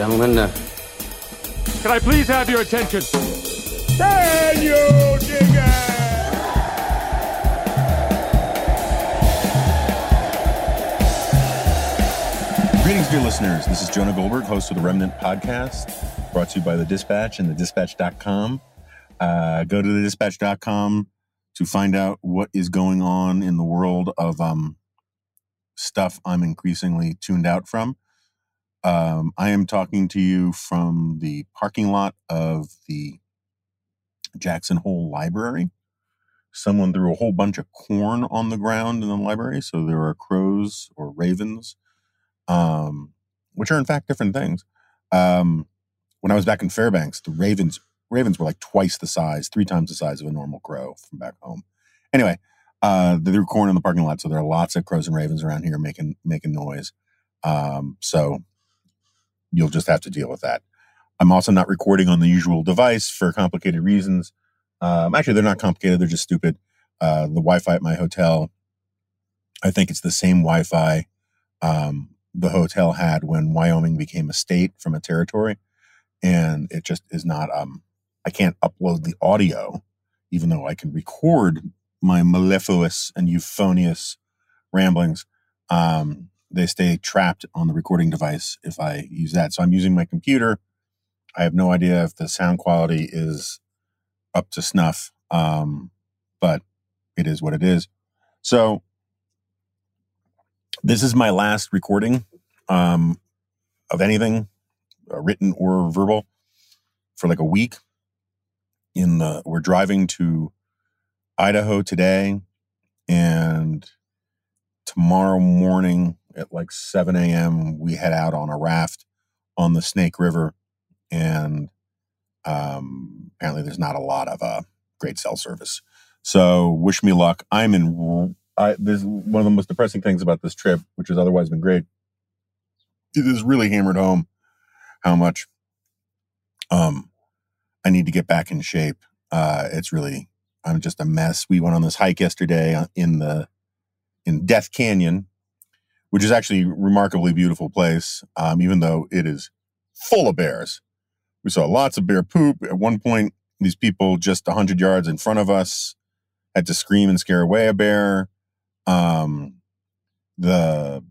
and gentlemen. Uh, Can I please have your attention? Can you dig it? Greetings, dear listeners. This is Jonah Goldberg, host of the Remnant Podcast, brought to you by The Dispatch and thedispatch.com. Uh, go to thedispatch.com to find out what is going on in the world of um, stuff I'm increasingly tuned out from. Um, I am talking to you from the parking lot of the Jackson Hole Library. Someone threw a whole bunch of corn on the ground in the library, so there are crows or ravens um, which are in fact different things. Um, when I was back in Fairbanks, the ravens ravens were like twice the size, three times the size of a normal crow from back home. Anyway, uh, they threw corn in the parking lot, so there are lots of crows and ravens around here making making noise. Um, so you'll just have to deal with that. I'm also not recording on the usual device for complicated reasons. Um, actually, they're not complicated; they're just stupid. Uh, the Wi-Fi at my hotel, I think it's the same Wi-Fi um, the hotel had when Wyoming became a state from a territory. And it just is not, um, I can't upload the audio, even though I can record my mellifluous and euphonious ramblings. Um, they stay trapped on the recording device if I use that. So I'm using my computer. I have no idea if the sound quality is up to snuff, um, but it is what it is. So this is my last recording um, of anything, uh, written or verbal, for like a week. In the we're driving to Idaho today, and tomorrow morning at like seven a.m. we head out on a raft on the Snake River, and um, apparently there's not a lot of uh, great cell service. So wish me luck. I'm in I, this is one of the most depressing things about this trip, which has otherwise been great. It has really hammered home how much um, I need to get back in shape. Uh, it's really, I'm just a mess. We went on this hike yesterday uh, in the in Death Canyon, which is actually a remarkably beautiful place, um, even though it is full of bears. We saw lots of bear poop. At one point, these people just 100 yards in front of us had to scream and scare away a bear. Um, the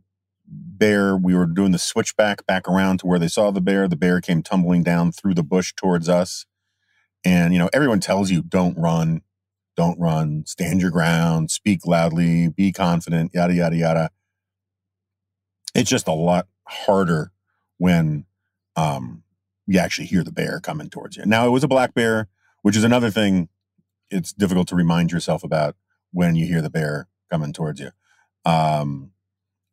bear, we were doing the switchback back around to where they saw the bear. The bear came tumbling down through the bush towards us. And, you know, everyone tells you don't run, don't run, stand your ground, speak loudly, be confident, yada, yada, yada. It's just a lot harder when um, you actually hear the bear coming towards you. Now, it was a black bear, which is another thing it's difficult to remind yourself about when you hear the bear coming towards you. Um,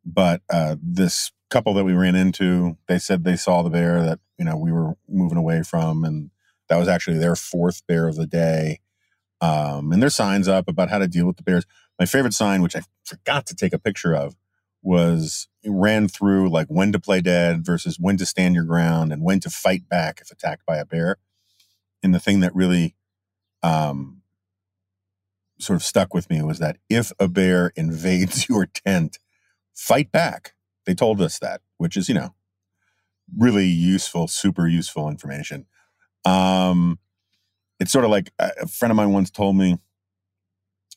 but uh, this couple that we ran into, they said they saw the bear that you know we were moving away from, and that was actually their fourth bear of the day. Um, and there's signs up about how to deal with the bears. My favorite sign, which I forgot to take a picture of, was ran through like when to play dead versus when to stand your ground and when to fight back if attacked by a bear. And the thing that really um, sort of stuck with me was that if a bear invades your tent, fight back. They told us that, which is, you know, really useful, super useful information. Um, it's sort of like a friend of mine once told me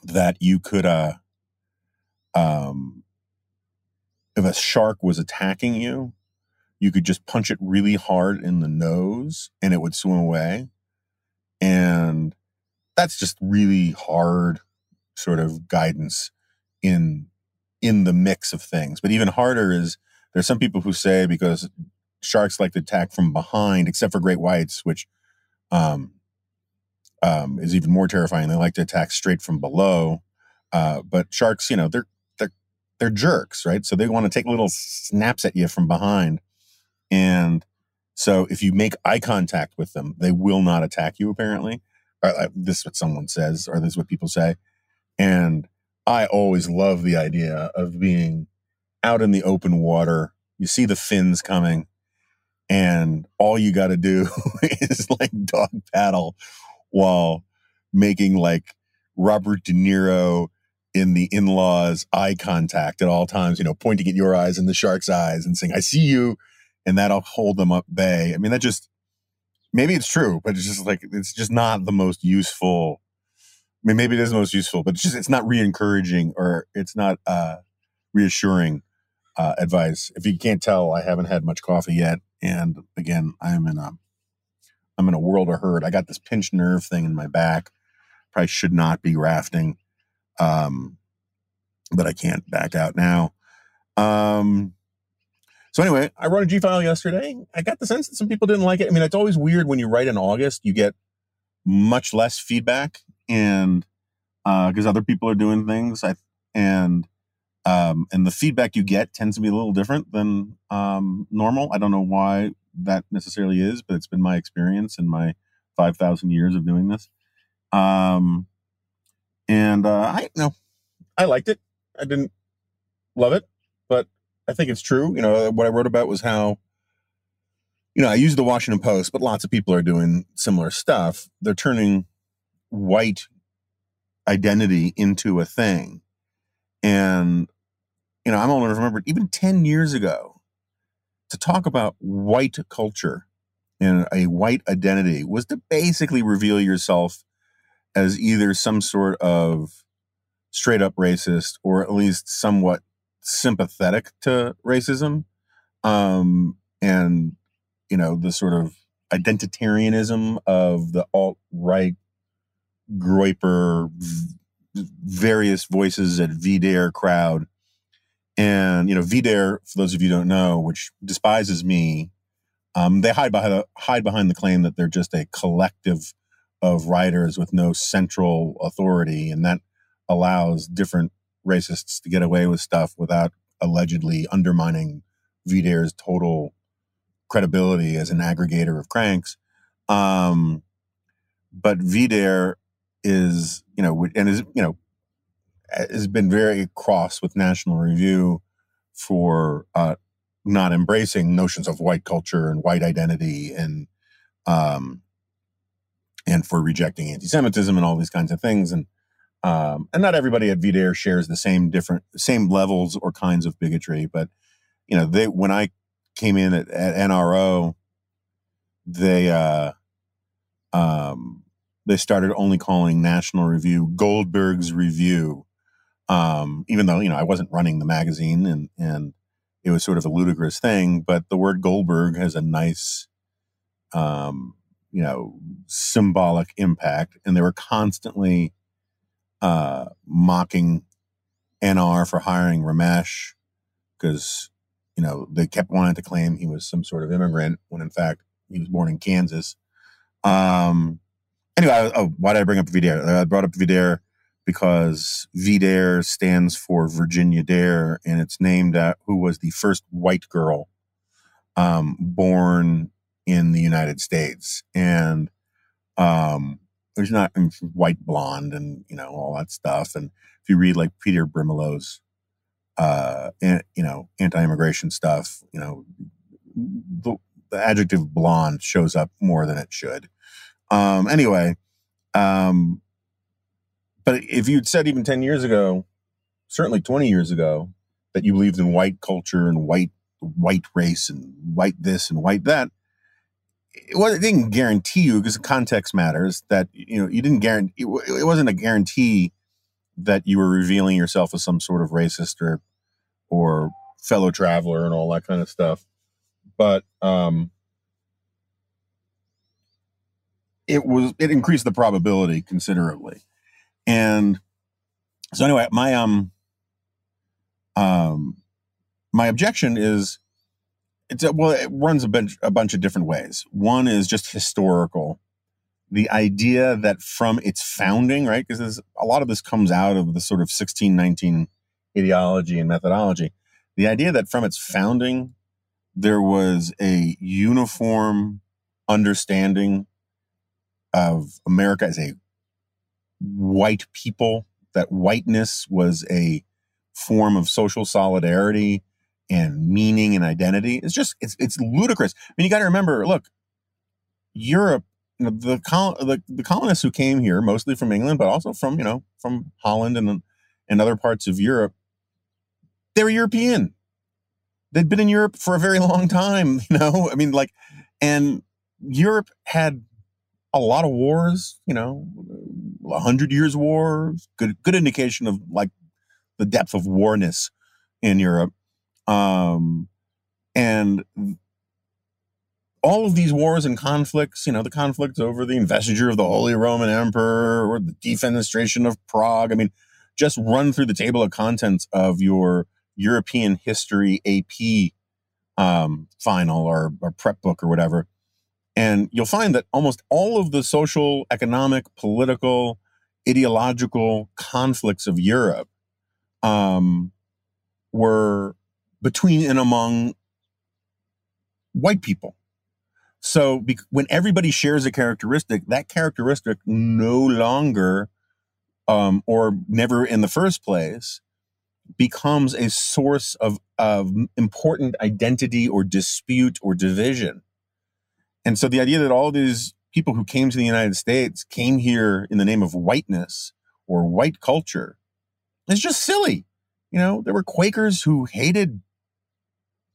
that you could, uh, um, if a shark was attacking you, you could just punch it really hard in the nose and it would swim away. And that's just really hard sort of guidance in in the mix of things. But even harder is there's some people who say because sharks like to attack from behind, except for great whites, which um, um, is even more terrifying. They like to attack straight from below. Uh, but sharks, you know, they're they're jerks, right? So they want to take little snaps at you from behind, and so if you make eye contact with them, they will not attack you. Apparently, uh, this is what someone says, or this is what people say. And I always love the idea of being out in the open water. You see the fins coming, and all you got to do is like dog paddle while making like Robert De Niro in the in laws eye contact at all times, you know, pointing at your eyes and the shark's eyes and saying, I see you. and that'll hold them up bay. I mean, that just maybe it's true, but it's just like it's just not the most useful. I mean, maybe it is the most useful, but it's just it's not re-encouraging or it's not uh, reassuring uh, advice. If you can't tell, I haven't had much coffee yet, and again, I'm in a I'm in a world of hurt. I got this pinched nerve thing in my back. Probably should not be rafting, um, but I can't back out now. Um, so anyway, I wrote a G file yesterday. I got the sense that some people didn't like it. I mean, it's always weird when you write in August, you get much less feedback, and uh because uh, other people are doing things, I and um, and the feedback you get tends to be a little different than um, normal. I don't know why that necessarily is, but it's been my experience in my five thousand years of doing this. Um, and uh, I know I liked it. I didn't love it, but I think it's true. You know, what I wrote about was how, you know, I use the Washington Post, but lots of people are doing similar stuff. They're turning white identity into a thing. And, you know, I'm only remembered even 10 years ago to talk about white culture and a white identity was to basically reveal yourself as either some sort of straight up racist or at least somewhat sympathetic to racism um, and you know the sort of identitarianism of the alt right Groyper various voices at VDare crowd. And you know VDare for those of you don't know which despises me um, they hide behind the, hide behind the claim that they're just a collective of writers with no central authority and that allows different racists to get away with stuff without allegedly undermining VDare's total credibility as an aggregator of cranks. Um, but VDare is, you know, and is, you know, has been very cross with National Review for uh, not embracing notions of white culture and white identity and um, and for rejecting anti-Semitism and all these kinds of things. And um, and not everybody at VDare shares the same different same levels or kinds of bigotry, but you know, they when I came in at, at NRO, they uh, um, they started only calling National Review Goldberg's Review, um, even though you know I wasn't running the magazine and and it was sort of a ludicrous thing. But the word Goldberg has a nice, um, you know, symbolic impact, and they were constantly uh, mocking NR for hiring Ramesh because, you know, they kept wanting to claim he was some sort of immigrant when in fact he was born in Kansas. Um, anyway, oh, why did I bring up VDare? I brought up VDare because VDare stands for Virginia Dare, and it's named at who was the first white girl um, born in the United States. And um, there's not white blonde and you know all that stuff. And if you read like Peter Brimelows, uh, and, you know, anti-immigration stuff, you know, the, the, adjective blonde shows up more than it should. Um, anyway, um, but if you'd said even 10 years ago, certainly 20 years ago, that you believed in white culture and white white race and white this and white that, well, it didn't guarantee you because context matters that you know you didn't guarantee it, wasn't a guarantee that you were revealing yourself as some sort of racist or or fellow traveler and all that kind of stuff. But um it was it increased the probability considerably. And so anyway my um um my objection is it's a, well, it runs a bunch, a bunch of different ways. One is just historical. The idea that from its founding, right? Because a lot of this comes out of the sort of 1619 ideology and methodology. The idea that from its founding, there was a uniform understanding of America as a white people, that whiteness was a form of social solidarity and meaning and identity. It's just it's it's ludicrous. I mean, you got to remember, look, Europe, you know, the, col- the the colonists who came here, mostly from England, but also from you know from Holland and and other parts of Europe, they were European. they'd been in Europe for a very long time, you know? I mean, like, and Europe had a lot of wars, you know, a hundred years war, good, good indication of like the depth of warness in Europe. Um, and all of these wars and conflicts, you know, the conflicts over the investiture of the Holy Roman Emperor or the defenestration of Prague. I mean, just run through the table of contents of your European history AP um, final or, or prep book or whatever. And you'll find that almost all of the social, economic, political, ideological conflicts of Europe um, were between and among white people. So be- when everybody shares a characteristic, that characteristic no longer, um, or never in the first place, becomes a source of, of important identity or dispute or division. And so the idea that all these people who came to the United States came here in the name of whiteness or white culture is just silly. You know, there were Quakers who hated,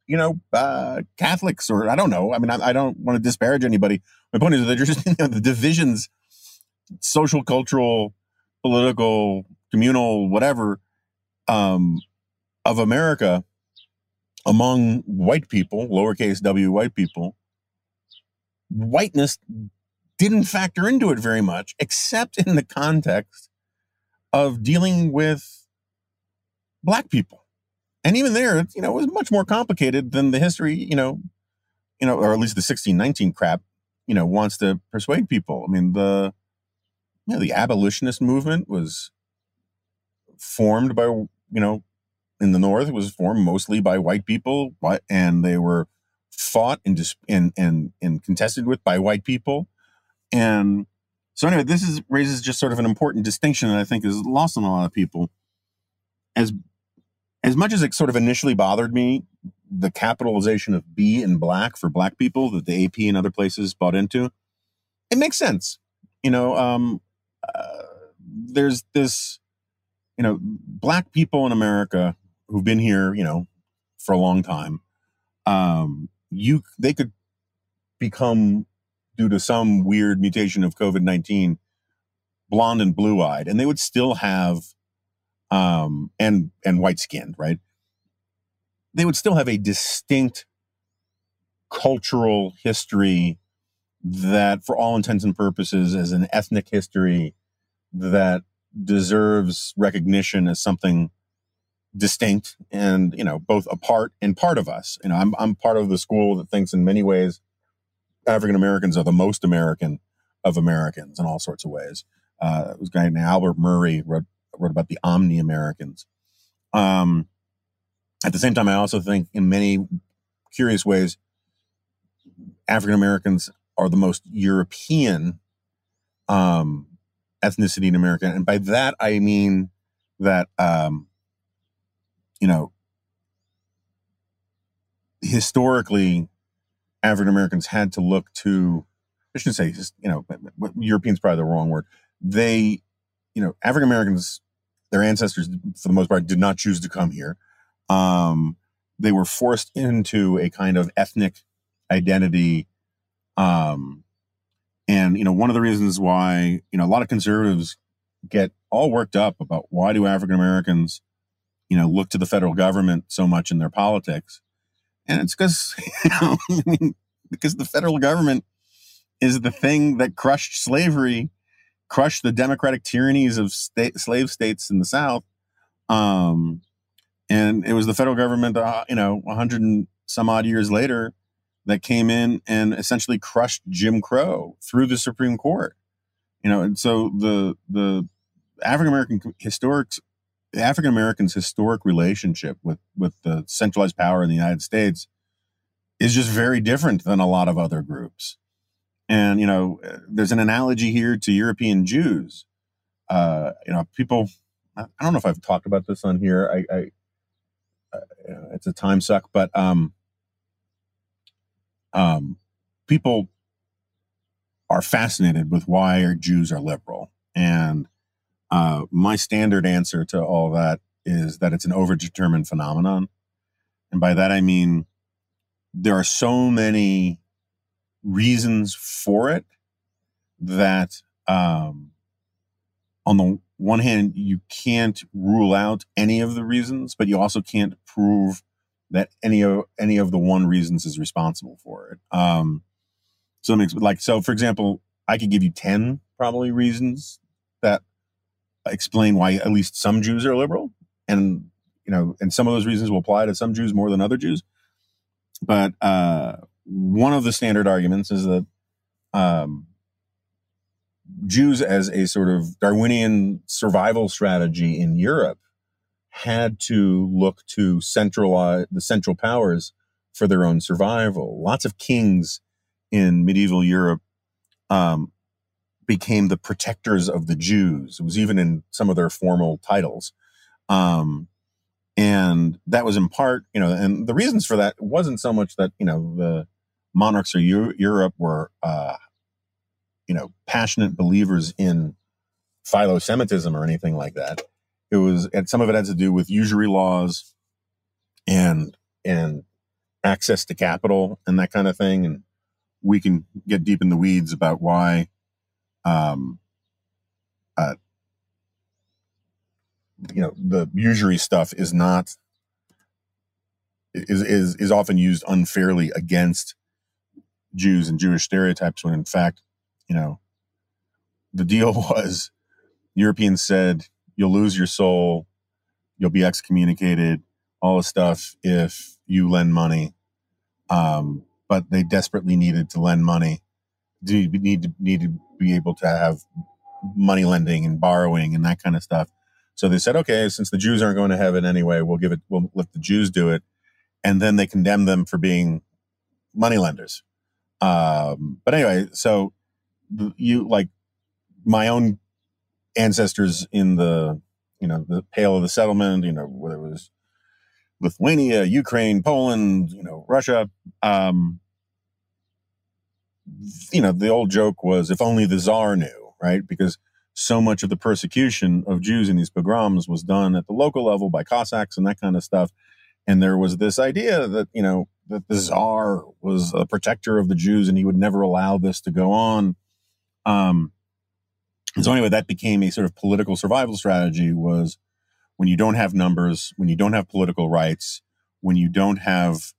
you know, uh, Catholics or I don't know. I mean, I, I don't want to disparage anybody. My point is that just you know, the divisions, social, cultural, political, communal, whatever, um, of America among white people, lowercase w white people, whiteness didn't factor into it very much, except in the context of dealing with black people. And even there, you know, it was much more complicated than the history, you know, you know, or at least the 1619 crap, you know, wants to persuade people. I mean, the you know, the abolitionist movement was formed by, you know, in the North, it was formed mostly by white people, and they were fought and dis- and and and contested with by white people. And so anyway, this is raises just sort of an important distinction that I think is lost on a lot of people. As as much as it sort of initially bothered me, the capitalization of B in black for black people that the AP and other places bought into, it makes sense. You know, um, uh, there's this, you know, black people in America who've been here, you know, for a long time. Um, you they could become due to some weird mutation of COVID nineteen blonde and blue eyed, and they would still have um and and white skinned, right? They would still have a distinct cultural history that, for all intents and purposes, as an ethnic history that deserves recognition as something distinct and you know both a part and part of us you know i'm, I'm part of the school that thinks in many ways african americans are the most american of americans in all sorts of ways uh it was a guy named albert murray wrote, wrote about the omni americans um at the same time i also think in many curious ways african americans are the most european um ethnicity in america and by that i mean that um you know, historically, African Americans had to look to, I shouldn't say, you know, Europeans probably the wrong word. They, you know, African Americans, their ancestors, for the most part, did not choose to come here. Um, they were forced into a kind of ethnic identity. Um, and, you know, one of the reasons why, you know, a lot of conservatives get all worked up about why do African Americans you know, look to the federal government so much in their politics. And it's because, you know, because the federal government is the thing that crushed slavery, crushed the democratic tyrannies of state, slave states in the South. Um, and it was the federal government, uh, you know, 100 and some odd years later that came in and essentially crushed Jim Crow through the Supreme Court. You know, and so the the African American historic African Americans' historic relationship with with the centralized power in the United States is just very different than a lot of other groups. And you know, there's an analogy here to European Jews. Uh, you know, people. I don't know if I've talked about this on here. I, I uh, it's a time suck, but um, um, people are fascinated with why Jews are liberal, and uh, my standard answer to all that is that it's an overdetermined phenomenon. And by that, I mean there are so many reasons for it that, um, on the one hand, you can't rule out any of the reasons, but you also can't prove that any of any of the one reasons is responsible for it. Um, so it makes like so. For example, I could give you ten probably reasons that explain why at least some Jews are liberal, and you know, and some of those reasons will apply to some Jews more than other Jews. But uh, one of the standard arguments is that um, Jews, as a sort of Darwinian survival strategy in Europe, had to look to centralize the central powers for their own survival. Lots of kings in medieval Europe um, became the protectors of the Jews. It was even in some of their formal titles. Um, and that was in part, you know, and the reasons for that wasn't so much that, you know, the monarchs of Europe were, uh, you know, passionate believers in philo-Semitism or anything like that. It was, and some of it had to do with usury laws and, and access to capital and that kind of thing. And we can get deep in the weeds about why, um, uh, you know, the usury stuff is not, is, is, is often used unfairly against Jews and Jewish stereotypes when in fact, you know, the deal was Europeans said, you'll lose your soul, you'll be excommunicated, all this stuff if you lend money. Um, but they desperately needed to lend money. Do need to need to be able to have money lending and borrowing and that kind of stuff. So they said, okay, since the Jews aren't going to heaven anyway, we'll give it. We'll let the Jews do it, and then they condemned them for being money lenders. Um, but anyway, so you like my own ancestors in the you know the pale of the settlement you know whether it was lithuania ukraine poland you know russia um you know the old joke was if only the czar knew right? Because so much of the persecution of jews in these pogroms was done at the local level by cossacks and that kind of stuff. And there was this idea that you know that the czar was a protector of the jews and he would never allow this to go on um so anyway, that became a sort of political survival strategy was when you don't have numbers, when you don't have political rights, when you don't have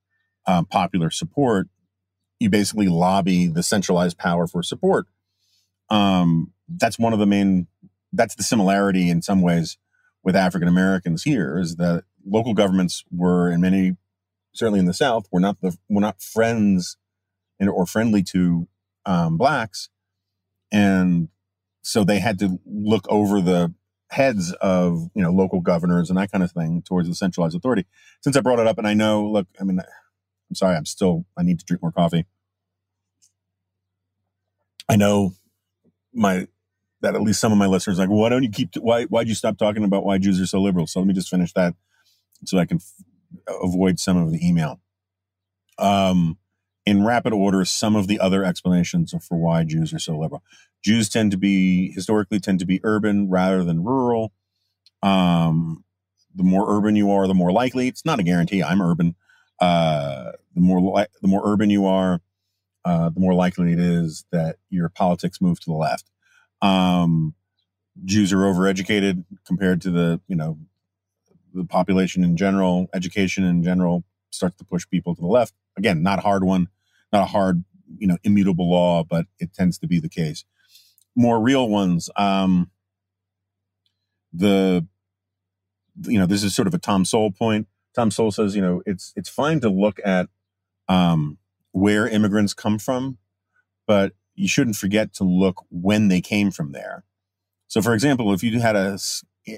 um, popular support, you basically lobby the centralized power for support. Um, that's one of the main, that's the similarity in some ways with African Americans here is that local governments were in many, certainly in the South, were not the, were not friends in, or friendly to um, blacks. And so they had to look over the heads of you know local governors and that kind of thing towards the centralized authority. Since I brought it up, and I know, look, I mean, I'm sorry, I'm still I need to drink more coffee. I know my that at least some of my listeners like, well, why don't you keep why why'd you stop talking about why Jews are so liberal? So let me just finish that so I can f- avoid some of the email. Um, in rapid order some of the other explanations for why Jews are so liberal. Jews tend to be historically tend to be urban rather than rural. Um, the more urban you are, the more likely. It's not a guarantee. I'm urban. Uh, the more li- the more urban you are, uh, the more likely it is that your politics move to the left. Um, Jews are overeducated compared to the you know the population in general. Education in general starts to push people to the left. Again, not a hard one not a hard, you know, immutable law, but it tends to be the case. More real ones, um, the, you know, this is sort of a Tom Sowell point. Tom Sowell says, you know, it's it's fine to look at um, where immigrants come from, but you shouldn't forget to look when they came from there. So, for example, if you had a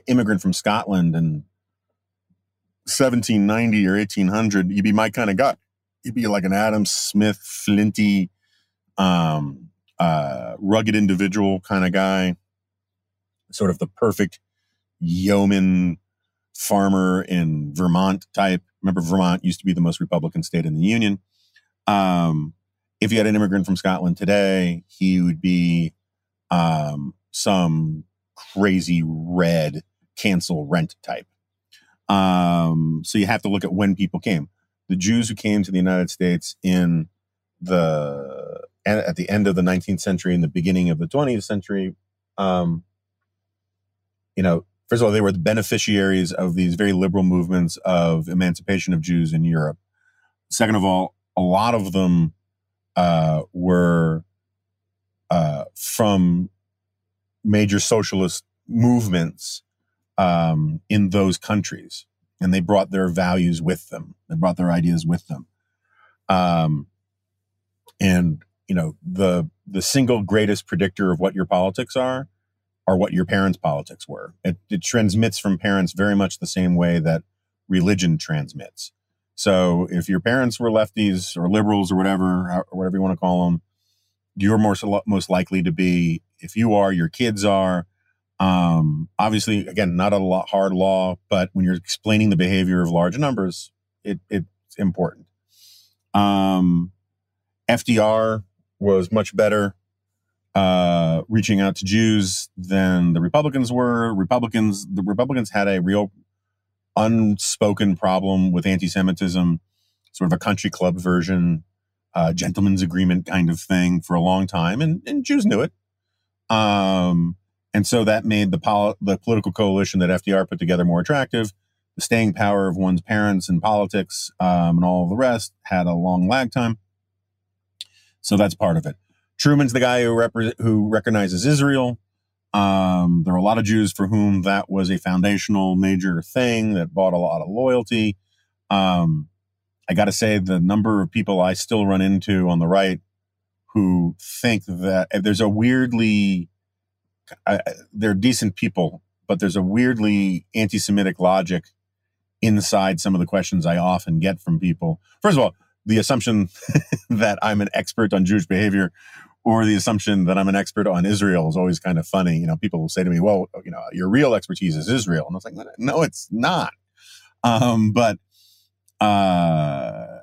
immigrant from Scotland in 1790 or 1800, you'd be my kind of guy he'd be like an Adam Smith, flinty, um, uh, rugged individual kind of guy, sort of the perfect yeoman farmer in Vermont type. Remember, Vermont used to be the most Republican state in the Union. Um, if you had an immigrant from Scotland today, he would be um, some crazy red cancel rent type. Um, so you have to look at when people came the Jews who came to the United States in the at the end of the 19th century and the beginning of the 20th century, um, you know, first of all, they were the beneficiaries of these very liberal movements of emancipation of Jews in Europe. Second of all, a lot of them uh, were uh, from major socialist movements um, in those countries, and they brought their values with them. They brought their ideas with them. Um, and you know the the single greatest predictor of what your politics are are what your parents' politics were. It, it transmits from parents very much the same way that religion transmits. So if your parents were lefties or liberals or whatever, or whatever you want to call them, you're more most likely to be. If you are, your kids are. Um, obviously, again, not a lot, hard law, but when you're explaining the behavior of large numbers, it, it's important. Um, FDR was much better uh, reaching out to Jews than the Republicans were. Republicans, the Republicans had a real unspoken problem with anti-Semitism, sort of a country club version, uh, gentleman's agreement kind of thing for a long time, and, and Jews knew it. Um, and so that made the, pol- the political coalition that FDR put together more attractive. The staying power of one's parents in politics um, and all the rest had a long lag time. So that's part of it. Truman's the guy who repre- who recognizes Israel. Um, there are a lot of Jews for whom that was a foundational major thing that bought a lot of loyalty. Um, I got to say, the number of people I still run into on the right who think that there's a weirdly, I, they're decent people, but there's a weirdly anti Semitic logic inside some of the questions I often get from people. First of all, the assumption that I'm an expert on Jewish behavior or the assumption that I'm an expert on Israel is always kind of funny. You know, people will say to me, well, you know, your real expertise is Israel. And I was like, no, it's not. Um, but, uh,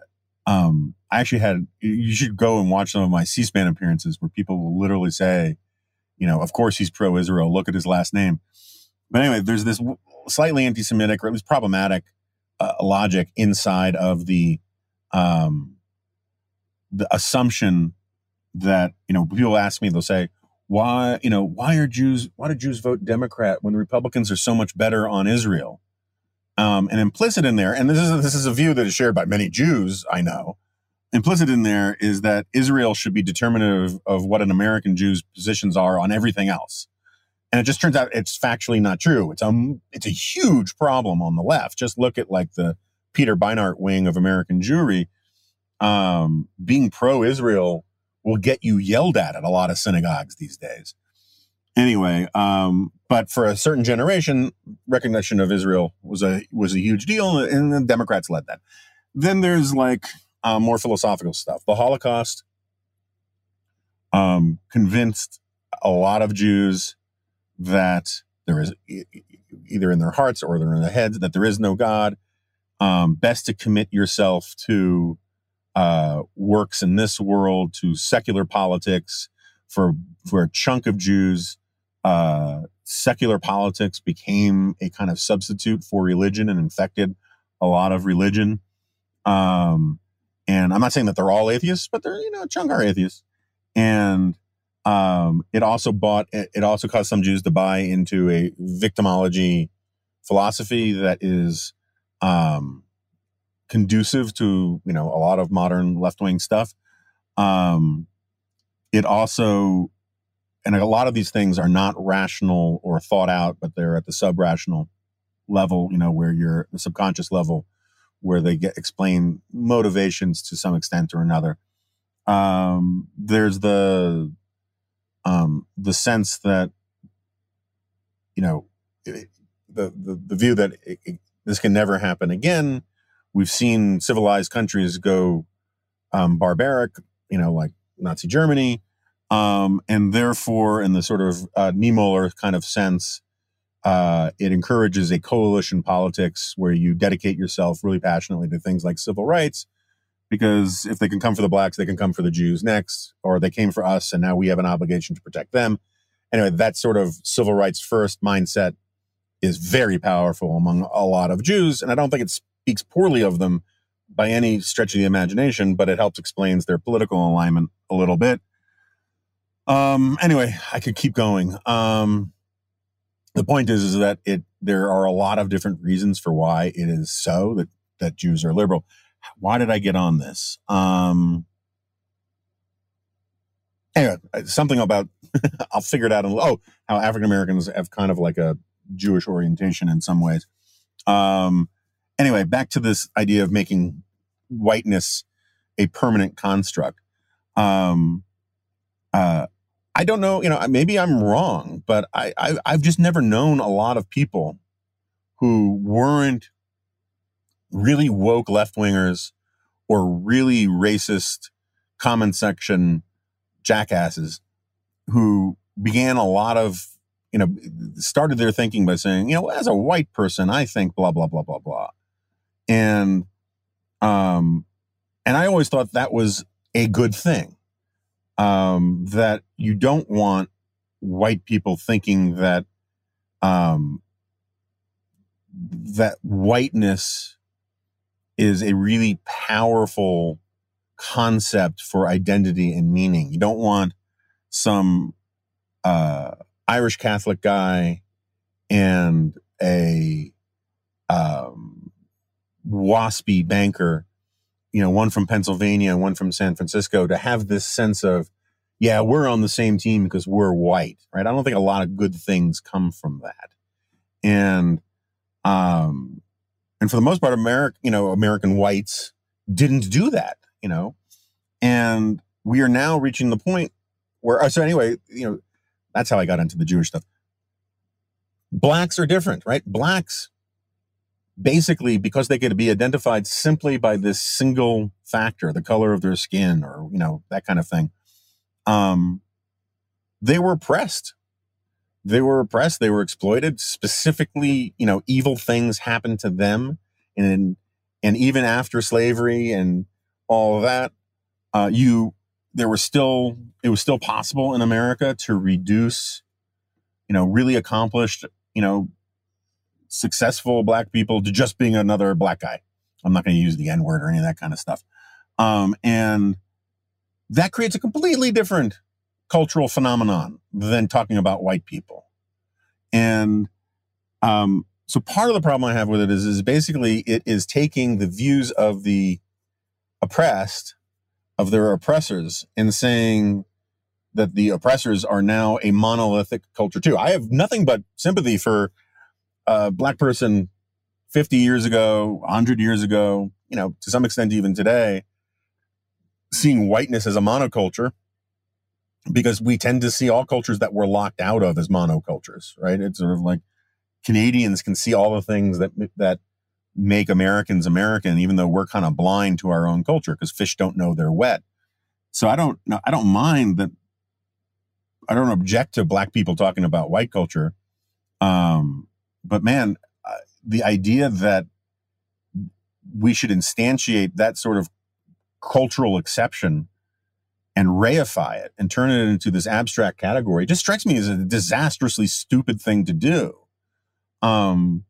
um, I actually had, you should go and watch some of my C-SPAN appearances where people will literally say, you know, of course he's pro-Israel. Look at his last name. But anyway, there's this slightly anti-Semitic or at least problematic uh, logic inside of the um, the assumption that you know people ask me they'll say why you know why are Jews why do Jews vote Democrat when the Republicans are so much better on Israel um, and implicit in there and this is this is a view that is shared by many Jews I know implicit in there is that Israel should be determinative of what an American Jew's positions are on everything else and it just turns out it's factually not true it's a it's a huge problem on the left just look at like the Peter Beinart wing of American Jewry, um, being pro Israel will get you yelled at at a lot of synagogues these days. Anyway, um, but for a certain generation, recognition of Israel was a was a huge deal, and the Democrats led that. Then there's like uh, more philosophical stuff. The Holocaust um, convinced a lot of Jews that there is either in their hearts or they're in their heads that there is no God, um, best to commit yourself to uh, works in this world, to secular politics. For for a chunk of Jews, uh, secular politics became a kind of substitute for religion and infected a lot of religion. Um, and I'm not saying that they're all atheists, but they're you know chunk are atheists. And um, it also bought it also caused some Jews to buy into a victimology philosophy that is um, conducive to you know a lot of modern left wing stuff. Um, it also, and a lot of these things are not rational or thought out, but they're at the sub rational level. You know, where you're the subconscious level, where they get explain motivations to some extent or another. Um, there's the um, the sense that you know the the, the view that it, it, this can never happen again. We've seen civilized countries go um, barbaric, you know, like Nazi Germany. Um, and therefore, in the sort of uh, Niemöller kind of sense, uh, it encourages a coalition politics where you dedicate yourself really passionately to things like civil rights. Because if they can come for the blacks, they can come for the Jews next, or they came for us, and now we have an obligation to protect them. Anyway, that sort of civil rights first mindset is very powerful among a lot of Jews. And I don't think it speaks poorly of them, by any stretch of the imagination, but it helps explains their political alignment a little bit. Um, anyway, I could keep going. Um, the point is, is that it there are a lot of different reasons for why it is so that that Jews are liberal. Why did I get on this? Um, anyway, something about I'll figure it out. oh, how African Americans have kind of like a Jewish orientation in some ways. Um, anyway, back to this idea of making whiteness a permanent construct. Um, uh, I don't know, you know, maybe I'm wrong, but I, I I've just never known a lot of people who weren't really woke left wingers or really racist comment section jackasses who began a lot of you know started their thinking by saying you know as a white person i think blah blah blah blah blah. And um and i always thought that was a good thing um that you don't want white people thinking that um that whiteness is a really powerful concept for identity and meaning. You don't want some uh, Irish Catholic guy and a um, waspy banker, you know, one from Pennsylvania and one from San Francisco, to have this sense of, yeah, we're on the same team because we're white, right? I don't think a lot of good things come from that, and um, and for the most part, American, you know, American whites didn't do that you know, and we are now reaching the point where, uh, so anyway, you know, that's how I got into the Jewish stuff. Blacks are different, right? Blacks, basically, because they could be identified simply by this single factor, the color of their skin or, you know, that kind of thing, um, they were oppressed. They were oppressed. They were exploited. Specifically, you know, evil things happened to them. And, and even after slavery and all of that, uh, you there was still it was still possible in America to reduce, you know, really accomplished, you know, successful black people to just being another black guy. I'm not going to use the N word or any of that kind of stuff. Um, and that creates a completely different cultural phenomenon than talking about white people. And um, so part of the problem I have with it is, is basically it is taking the views of the oppressed of their oppressors and saying that the oppressors are now a monolithic culture too. I have nothing but sympathy for a black person 50 years ago, 100 years ago, you know, to some extent even today, seeing whiteness as a monoculture because we tend to see all cultures that we're locked out of as monocultures, right? It's sort of like Canadians can see all the things that that make Americans American, even though we're kind of blind to our own culture because fish don't know they're wet. So I don't I don't mind that. I don't object to black people talking about white culture. Um, but man, uh, the idea that we should instantiate that sort of cultural exception and reify it and turn it into this abstract category just strikes me as a disastrously stupid thing to do. Um,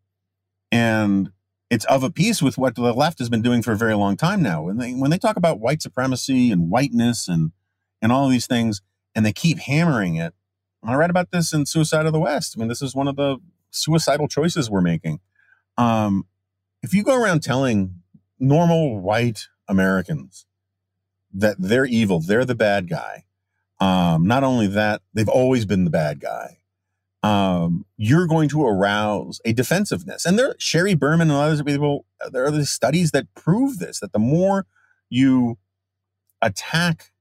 and it's of a piece with what the left has been doing for a very long time now. When they when they talk about white supremacy and whiteness and and all these things, and they keep hammering it. I read about this in Suicide of the West. I mean, this is one of the suicidal choices we're making. Um, if you go around telling normal white Americans that they're evil, they're the bad guy. Um, not only that, they've always been the bad guy um, you're going to arouse a defensiveness. And there, Sheri Berman and other people, there are studies that prove this, that the more you attack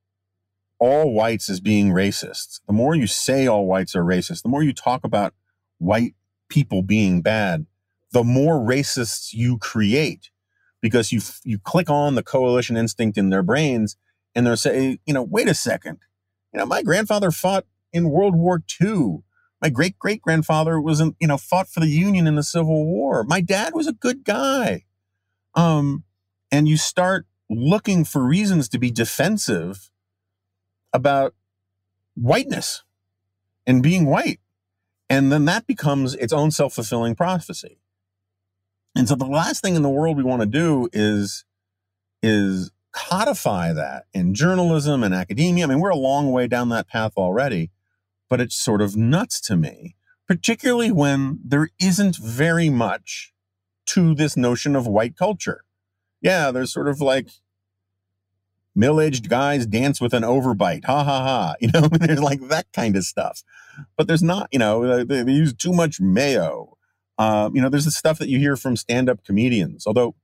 all whites as being racist, the more you say all whites are racist, the more you talk about white people being bad, the more racists you create because you, you click on the coalition instinct in their brains and they're saying, you know, wait a second. You know, my grandfather fought in World War II my great great grandfather was in, you know, fought for the Union in the Civil War. My dad was a good guy. Um, and you start looking for reasons to be defensive about whiteness and being white. And then that becomes its own self fulfilling prophecy. And so the last thing in the world we want to do is is codify that in journalism and academia. I mean, we're a long way down that path already, but it's sort of nuts to me, particularly when there isn't very much to this notion of white culture. Yeah, there's sort of like middle-aged guys dance with an overbite. Ha ha ha. You know, there's like that kind of stuff. But there's not, you know, they, they use too much mayo. Um, you know, there's the stuff that you hear from stand-up comedians. Although,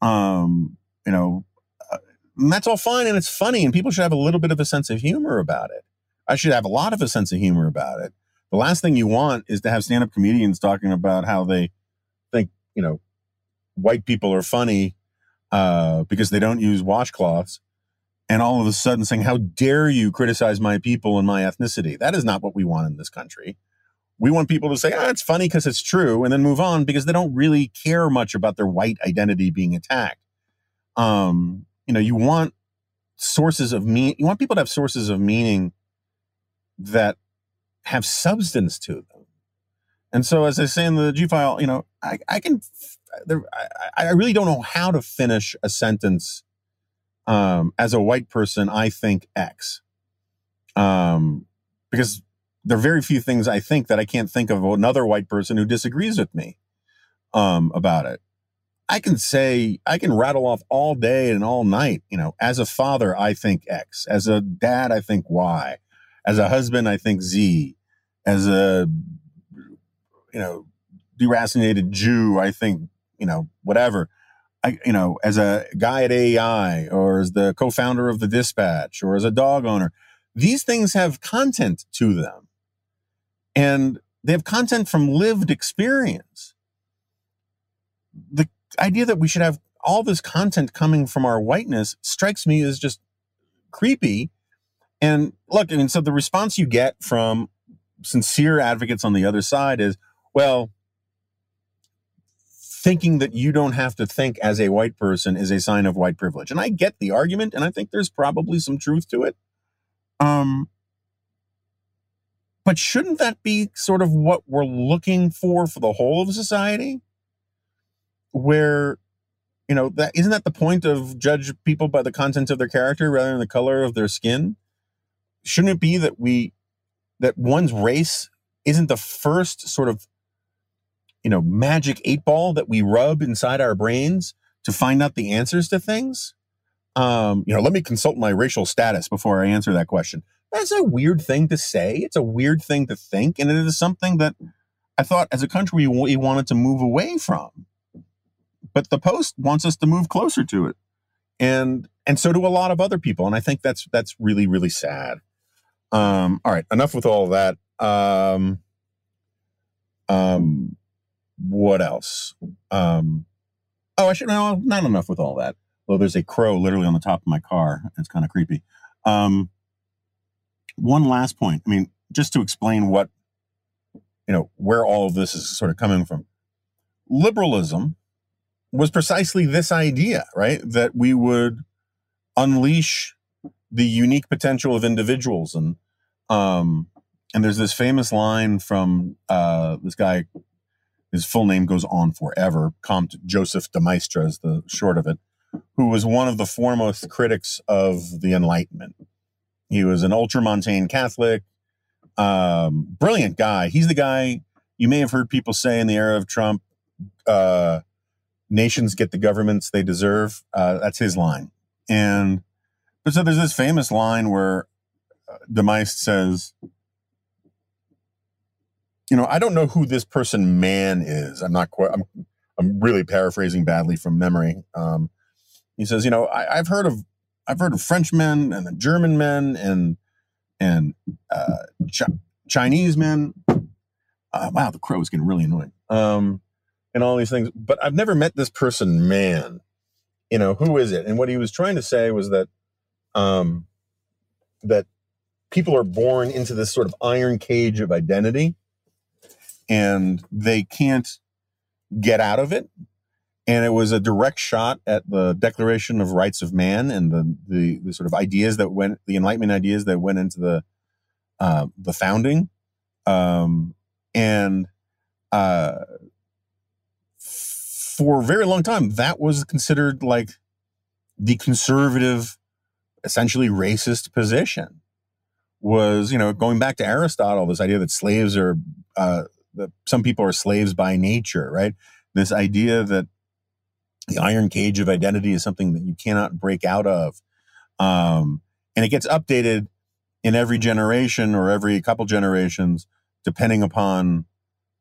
um, you know, uh, that's all fine and it's funny, and people should have a little bit of a sense of humor about it. I should have a lot of a sense of humor about it. The last thing you want is to have stand-up comedians talking about how they think, you know, white people are funny uh, because they don't use washcloths and all of a sudden saying, How dare you criticize my people and my ethnicity? That is not what we want in this country. We want people to say, ah, it's funny because it's true, and then move on because they don't really care much about their white identity being attacked. Um, you know, you want sources of meaning, you want people to have sources of meaning that have substance to them. And so, as I say in the G file, you know, I, I can, there, I, I really don't know how to finish a sentence um, as a white person, I think X. Um, because there are very few things I think that I can't think of another white person who disagrees with me um, about it. I can say, I can rattle off all day and all night. You know, as a father, I think X. As a dad, I think Y. As a husband, I think Z. As a, you know, deracinated Jew, I think, you know, whatever. You know, as a guy at AEI or as the co-founder of the Dispatch or as a dog owner, these things have content to them, and they have content from lived experience. The idea that we should have all this content coming from our whiteness strikes me as just creepy. And look, I mean, so the response you get from sincere advocates on the other side is, well, thinking that you don't have to think as a white person is a sign of white privilege. And I get the argument, and I think there's probably some truth to it. Um, but shouldn't that be sort of what we're looking for for the whole of society? Where, you know, that isn't that the point of judge people by the content of their character rather than the color of their skin? Shouldn't it be that we that one's race isn't the first sort of you know, magic eight ball that we rub inside our brains to find out the answers to things? Um, you know, let me consult my racial status before I answer that question. That's a weird thing to say. It's a weird thing to think. And it is something that I thought as a country we wanted to move away from. But the Post wants us to move closer to it. And and so do a lot of other people. And I think that's that's really, really sad. Um, all right, enough with all of that. Um, um, what else? Um, oh, I should know not enough with all that. Well, there's a crow literally on the top of my car. It's kind of creepy. Um, one last point. I mean, just to explain what, you know, where all of this is sort of coming from. Liberalism was precisely this idea, right? That we would unleash the unique potential of individuals and um and there's this famous line from uh this guy his full name goes on forever. Comte Joseph de Maistre is the short of it, who was one of the foremost critics of the Enlightenment. He was an ultramontane Catholic, um, brilliant guy. He's the guy you may have heard people say in the era of Trump, uh, nations get the governments they deserve. Uh, that's his line. And but so there's this famous line where uh, de Maistre says, you know, I don't know who this person man is. I'm not quite, I'm, I'm really paraphrasing badly from memory. Um, he says, you know, I, have heard of, I've heard of Frenchmen and German men and, and, uh, Ch- Chinese men. Uh, wow, the crow is getting really annoying. Um, and all these things, but I've never met this person man. You know, who is it? And what he was trying to say was that, um, that people are born into this sort of iron cage of identity and they can't get out of it. And it was a direct shot at the Declaration of Rights of Man and the the, the sort of ideas that went, the Enlightenment ideas that went into the uh, the founding, um, and uh, for a very long time, that was considered like the conservative, essentially racist position was, you know, going back to Aristotle, this idea that slaves are, uh, that some people are slaves by nature, right? This idea that the iron cage of identity is something that you cannot break out of. Um, and it gets updated in every generation or every couple generations, depending upon,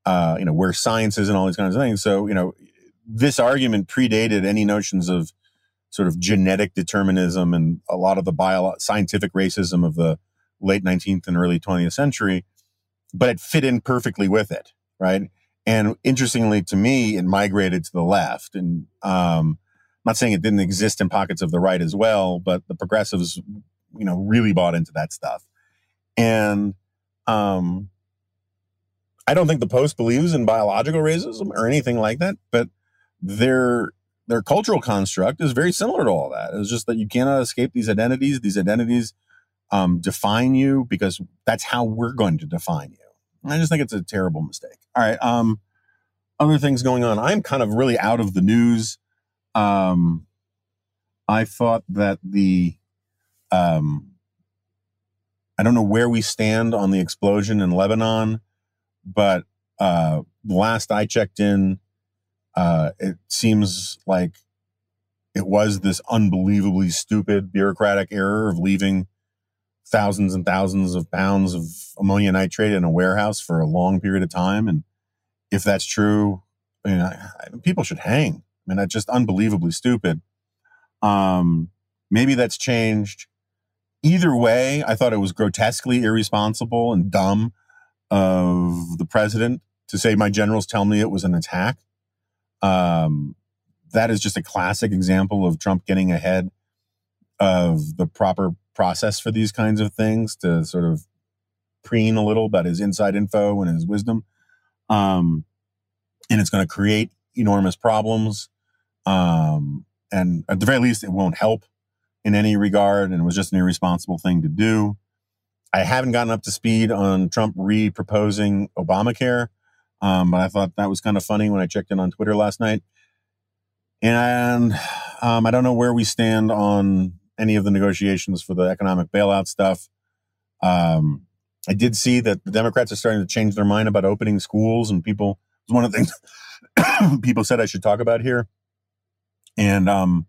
uh, you know, where science is and all these kinds of things. So, you know, this argument predated any notions of sort of genetic determinism and a lot of the bio scientific racism of the late 19th and early 20th century, but it fit in perfectly with it, right? And interestingly to me, it migrated to the left. And um, I'm not saying it didn't exist in pockets of the right as well, but the progressives, you know, really bought into that stuff. And um, I don't think the Post believes in biological racism or anything like that, but their their cultural construct is very similar to all that. It's just that you cannot escape these identities. These identities um, define you because that's how we're going to define you. I just think it's a terrible mistake. All right. Um, other things going on. I'm kind of really out of the news. Um, I thought that the, um, I don't know where we stand on the explosion in Lebanon, but uh, last I checked in, uh, it seems like it was this unbelievably stupid bureaucratic error of leaving thousands and thousands of pounds of ammonia nitrate in a warehouse for a long period of time. And if that's true, people should hang. I mean, that's just unbelievably stupid. Um, maybe that's changed. Either way, I thought it was grotesquely irresponsible and dumb of the president to say my generals tell me it was an attack. Um, that is just a classic example of Trump getting ahead of the proper process for these kinds of things to sort of preen a little about his inside info and his wisdom. Um, and it's going to create enormous problems. Um, and at the very least, it won't help in any regard. And it was just an irresponsible thing to do. I haven't gotten up to speed on Trump re proposing Obamacare. Um, but I thought that was kind of funny when I checked in on Twitter last night. And um, I don't know where we stand on any of the negotiations for the economic bailout stuff. Um, I did see that the Democrats are starting to change their mind about opening schools, and people was one of the things people said I should talk about here. And um,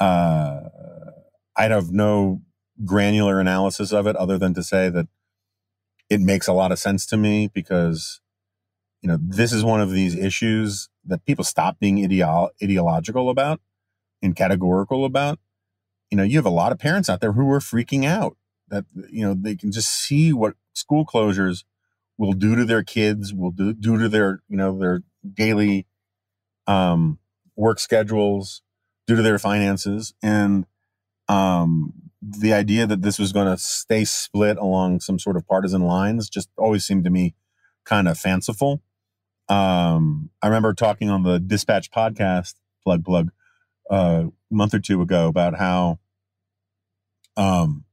uh, I have no granular analysis of it other than to say that it makes a lot of sense to me because you know, this is one of these issues that people stop being ideo- ideological about and categorical about. You know, you have a lot of parents out there who are freaking out that, you know, they can just see what school closures will do to their kids, will do, do to their, you know, their daily um, work schedules, due to their finances. And um, the idea that this was going to stay split along some sort of partisan lines just always seemed to me kind of fanciful. Um, I remember talking on the Dispatch podcast, plug plug, a month or two ago about how, um,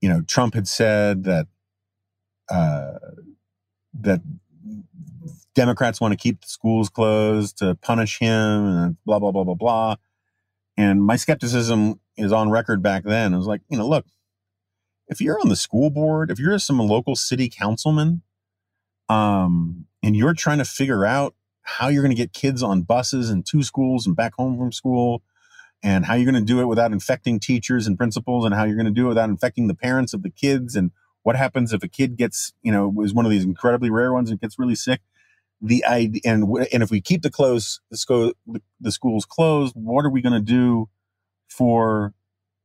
you know, Trump had said that uh, that Democrats want to keep the schools closed to punish him and blah blah blah blah blah. And my skepticism is on record back then. It was like, you know, look, if you're on the school board, if you're some local city councilman, um, and you're trying to figure out how you're going to get kids on buses and to schools and back home from school and how you're going to do it without infecting teachers and principals and how you're going to do it without infecting the parents of the kids and what happens if a kid gets you know is one of these incredibly rare ones and gets really sick? The idea and and if we keep the close the, school, the schools closed what are we going to do for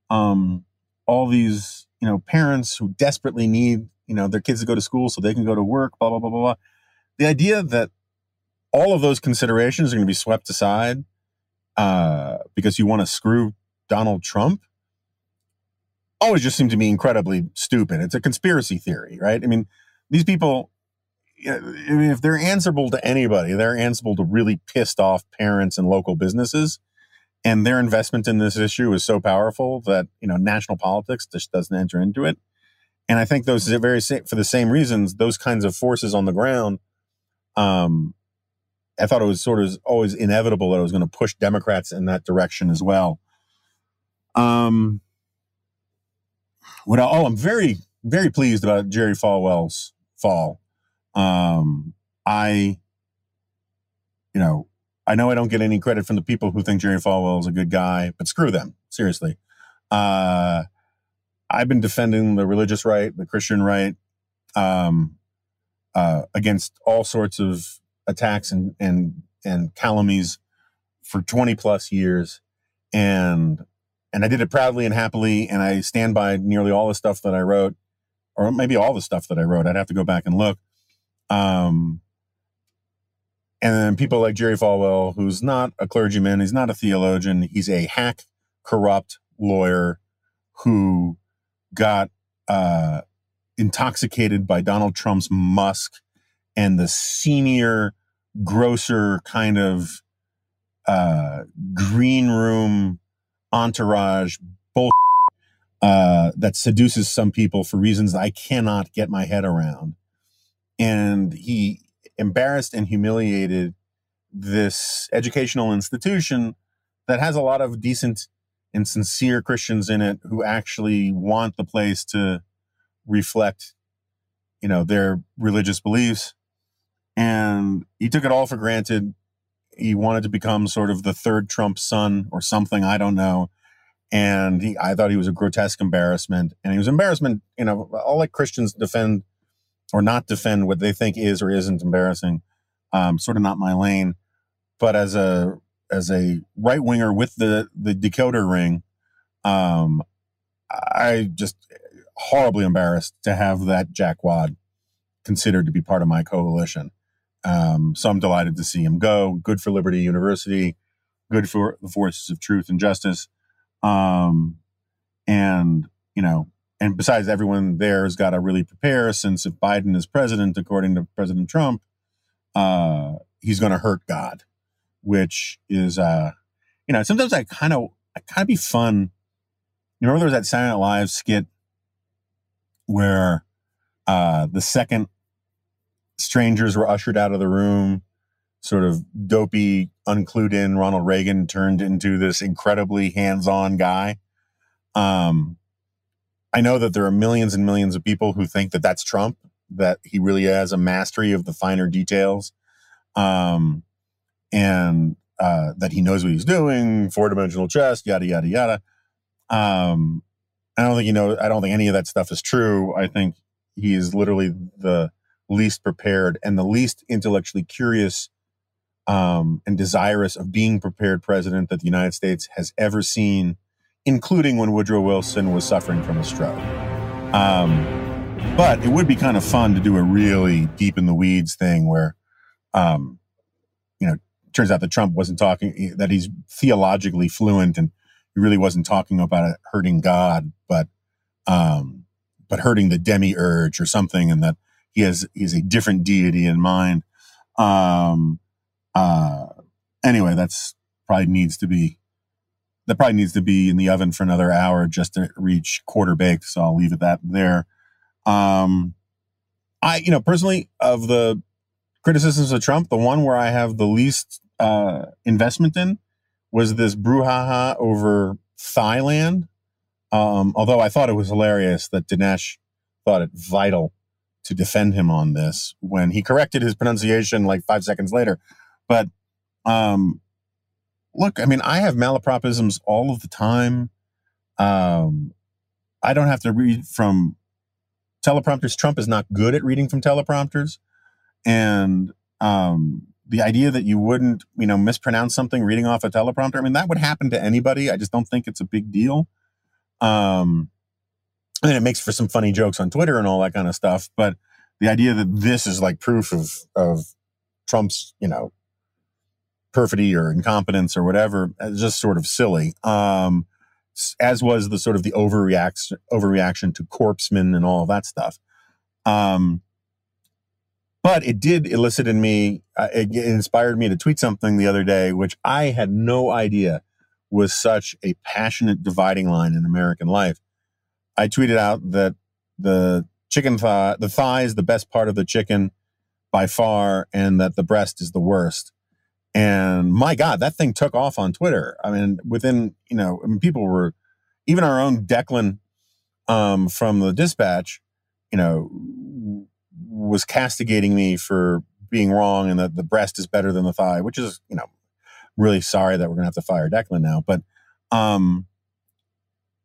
um all these you know parents who desperately need you know their kids to go to school so they can go to work blah blah blah blah blah? The idea that all of those considerations are going to be swept aside uh, because you want to screw Donald Trump always just seemed to me incredibly stupid. It's a conspiracy theory, right? I mean, these people, I mean, if they're answerable to anybody, they're answerable to really pissed off parents and local businesses. And their investment in this issue is so powerful that, you know, national politics just doesn't enter into it. And I think those very, for the same reasons, those kinds of forces on the ground um, I thought it was sort of always inevitable that it was going to push Democrats in that direction as well. Um, what? Oh, I'm very very pleased about Jerry Falwell's fall. Um, I, you know, I know I don't get any credit from the people who think Jerry Falwell is a good guy, but screw them. Seriously. Uh, I've been defending the religious right, the Christian right, um, uh, against all sorts of attacks and and and calumnies for 20 plus years, and and I did it proudly and happily, and I stand by nearly all the stuff that I wrote, or maybe all the stuff that I wrote. I'd have to go back and look. Um, and then people like Jerry Falwell, who's not a clergyman, he's not a theologian, he's a hack, corrupt lawyer who got uh, intoxicated by Donald Trump's Musk and the senior grosser kind of uh, green room entourage uh, that seduces some people for reasons I cannot get my head around. And he embarrassed and humiliated this educational institution that has a lot of decent and sincere Christians in it who actually want the place to reflect, you know, their religious beliefs. And he took it all for granted. He wanted to become sort of the third Trump son or something. I don't know. And he, I thought he was a grotesque embarrassment. And he was embarrassment, you know, I'll let Christians defend or not defend what they think is or isn't embarrassing. Um, sort of not my lane. But as a as a right winger with the the decoder ring, um, I just horribly embarrassed to have that jackwad considered to be part of my coalition. Um, so I'm delighted to see him go. Good for Liberty University. Good for the forces of truth and justice. Um, and you know, and besides, everyone there has got to really prepare since if Biden is president, according to President Trump, uh, he's going to hurt God which is uh you know sometimes I kind of I kind of be fun. You remember there was that Saturday Night Live skit where uh the second strangers were ushered out of the room, sort of dopey, unclued in Ronald Reagan turned into this incredibly hands-on guy. Um I know that there are millions and millions of people who think that that's Trump, that he really has a mastery of the finer details. Um, and uh, that he knows what he's doing, four dimensional chess, yada yada yada. Um, I don't think you know. I don't think any of that stuff is true. I think he is literally the least prepared and the least intellectually curious um, and desirous of being prepared president that the United States has ever seen, including when Woodrow Wilson was suffering from a stroke. Um, but it would be kind of fun to do a really deep in the weeds thing where, um, you know, turns out that Trump wasn't talking that he's theologically fluent and he really wasn't talking about hurting God, but um, but hurting the demiurge or something, and that he has he's a different deity in mind. Um, uh, anyway, that's probably needs to be that probably needs to be in the oven for another hour just to reach quarter baked. So I'll leave it that there. Um, I, you know, personally, of the criticisms of Trump, the one where I have the least uh, investment in was this brouhaha over Thailand. Um, although I thought it was hilarious that Dinesh thought it vital to defend him on this when he corrected his pronunciation like five seconds later. But um, look, I mean, I have malapropisms all of the time. Um, I don't have to read from teleprompters. Trump is not good at reading from teleprompters and um, the idea that you wouldn't, you know, mispronounce something reading off a teleprompter. I mean, that would happen to anybody. I just don't think it's a big deal. Um, and it makes for some funny jokes on Twitter and all that kind of stuff. But the idea that this is like proof of of Trump's, you know, perfidy or incompetence or whatever is just sort of silly. Um, as was the sort of the overreaction overreaction to corpsmen and all that stuff. Um, but it did elicit in me, uh, it inspired me to tweet something the other day, which I had no idea was such a passionate dividing line in American life. I tweeted out that the chicken thigh, the thigh is the best part of the chicken by far, and that the breast is the worst. And my God, that thing took off on Twitter. I mean, within, you know, I mean, people were even our own Declan um, from the dispatch, you know, was castigating me for being wrong and that the breast is better than the thigh, which is, you know, really sorry that we're gonna have to fire Declan now. But um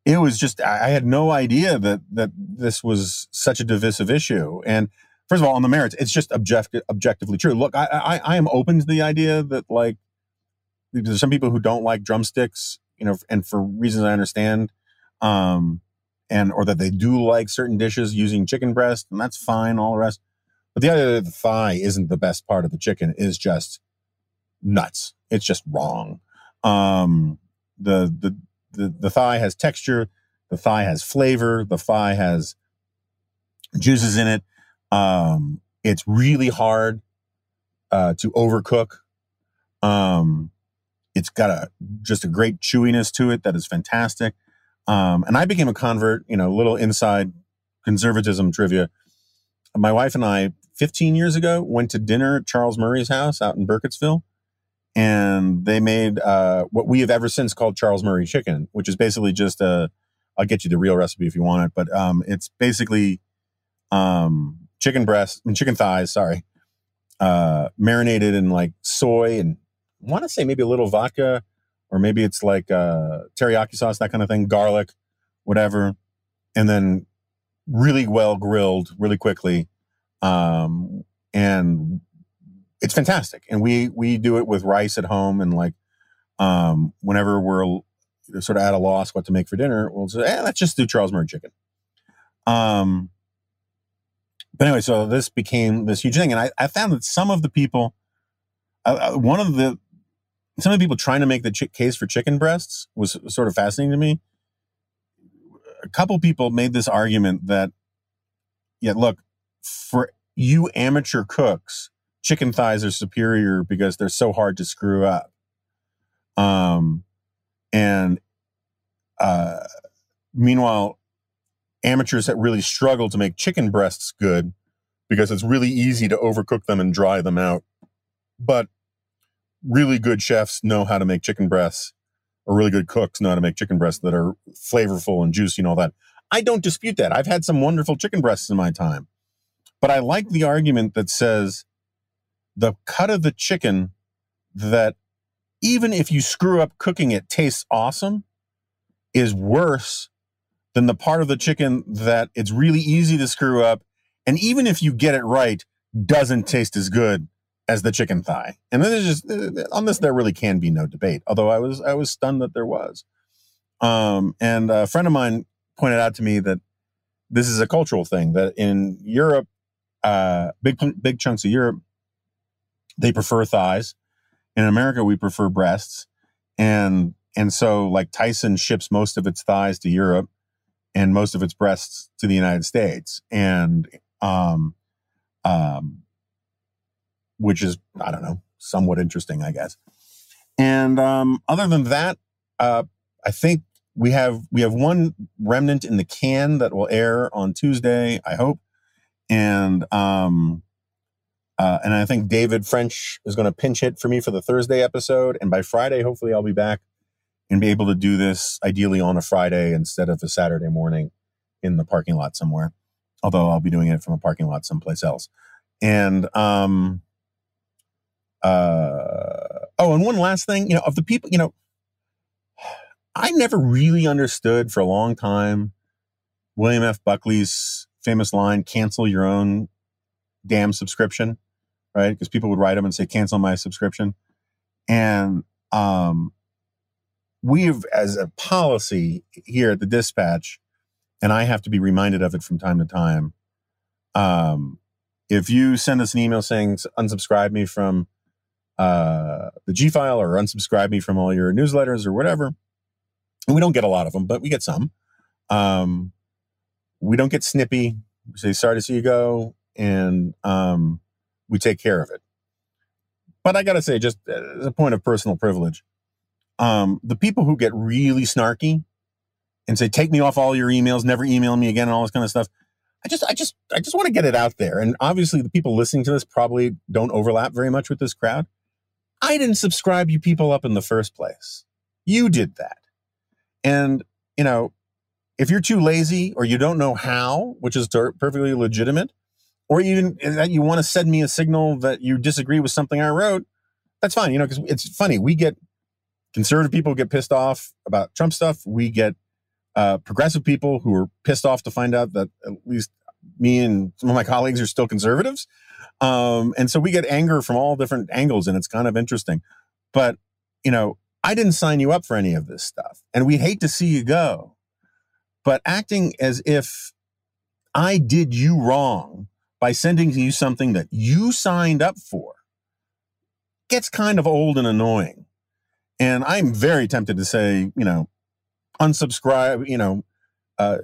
it was just I had no idea that that this was such a divisive issue. And first of all, on the merits, it's just objective objectively true. Look, I, I I am open to the idea that like there's some people who don't like drumsticks, you know, and for reasons I understand, um, and or that they do like certain dishes using chicken breast, and that's fine, all the rest. But the idea that the thigh isn't the best part of the chicken is just nuts. It's just wrong. Um, the the the, the thigh has texture, the thigh has flavor, the thigh has juices in it. Um, it's really hard uh, to overcook. Um, it's got a just a great chewiness to it that is fantastic. Um, and I became a convert, you know, a little inside conservatism trivia. My wife and I, 15 years ago, went to dinner at Charles Murray's house out in Burkittsville and they made uh, what we have ever since called Charles Murray chicken, which is basically just a. I'll get you the real recipe if you want it, but um, it's basically um, chicken breast, chicken thighs. Sorry, uh, marinated in like soy and I want to say maybe a little vodka, or maybe it's like uh, teriyaki sauce, that kind of thing, garlic, whatever, and then really well grilled, really quickly, um, and it's fantastic. And we we do it with rice at home, and like um, whenever we're sort of at a loss what to make for dinner, we'll say, eh, let's just do Charles Murray chicken. Um, but anyway, so this became this huge thing, and I, I found that some of the people, uh, uh one of the some of the people trying to make the ch- case for chicken breasts was sort of fascinating to me. A couple people made this argument that, yeah, look, for you amateur cooks, chicken thighs are superior because they're so hard to screw up. Um, and uh, meanwhile, amateurs that really struggle to make chicken breasts good because it's really easy to overcook them and dry them out. But really good chefs know how to make chicken breasts, or really good cooks know how to make chicken breasts that are flavorful and juicy and all that. I don't dispute that. I've had some wonderful chicken breasts in my time. But I like the argument that says the cut of the chicken that even if you screw up cooking it tastes awesome is worse than the part of the chicken that it's really easy to screw up and even if you get it right doesn't taste as good as the chicken thigh. And then there's just uh, on this there really can be no debate although i was i was stunned that there was. Um, and a friend of mine pointed out to me that this is a cultural thing that in europe uh, big big chunks of europe they prefer thighs. In America, we prefer breasts. And and so like Tyson ships most of its thighs to Europe and most of its breasts to the United States. And um um which is, I don't know, somewhat interesting, I guess. And um other than that, uh I think we have we have one remnant in the can that will air on Tuesday, I hope. And um uh, and I think David French is going to pinch hit for me for the Thursday episode. And by Friday, hopefully, I'll be back and be able to do this ideally on a Friday instead of a Saturday morning in the parking lot somewhere. Although I'll be doing it from a parking lot someplace else. And um, uh, oh, and one last thing, you know, of the people, you know, I never really understood for a long time William F. Buckley's famous line, cancel your own damn subscription right? Because people would write them and say, cancel my subscription. And um, we have, as a policy here at the dispatch, and I have to be reminded of it from time to time. Um, if you send us an email saying unsubscribe me from uh, the G file or unsubscribe me from all your newsletters or whatever, and we don't get a lot of them, but we get some. Um, we don't get snippy. We say sorry to see you go, and um, we take care of it. But I got to say, just as a point of personal privilege, um, the people who get really snarky and say, take me off all your emails, never email me again, and all this kind of stuff. I just, I just, I just want to get it out there. And obviously, the people listening to this probably don't overlap very much with this crowd. I didn't subscribe you people up in the first place. You did that. And you know, if you're too lazy or you don't know how, which is perfectly legitimate, or even that you want to send me a signal that you disagree with something I wrote, that's fine. You know, because it's funny. We get conservative people get pissed off about Trump stuff. We get uh, progressive people who are pissed off to find out that at least me and some of my colleagues are still conservatives. Um, and so we get anger from all different angles, and it's kind of interesting. But, you know, I didn't sign you up for any of this stuff, and we hate to see you go. But acting as if I did you wrong by sending you something that you signed up for gets kind of old and annoying. And I'm very tempted to say, you know, unsubscribe, you know, uh,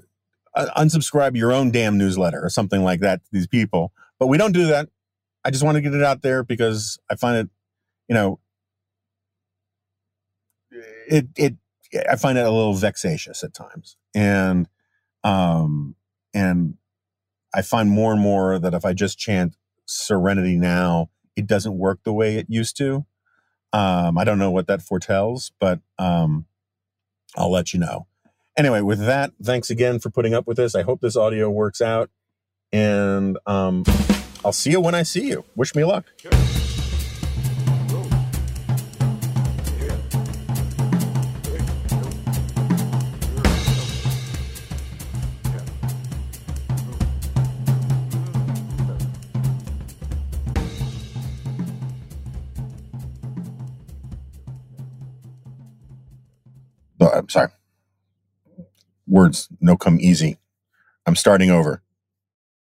unsubscribe your own damn newsletter or something like that to these people. But we don't do that. I just want to get it out there because I find it, you know, it it I find it a little vexatious at times, and um and I find more and more that if I just chant Serenity now, it doesn't work the way it used to. Um, I don't know what that foretells, but um, I'll let you know. Anyway, with that, thanks again for putting up with this. I hope this audio works out, and um, I'll see you when I see you. Wish me luck. Sure. Words no come easy. I'm starting over.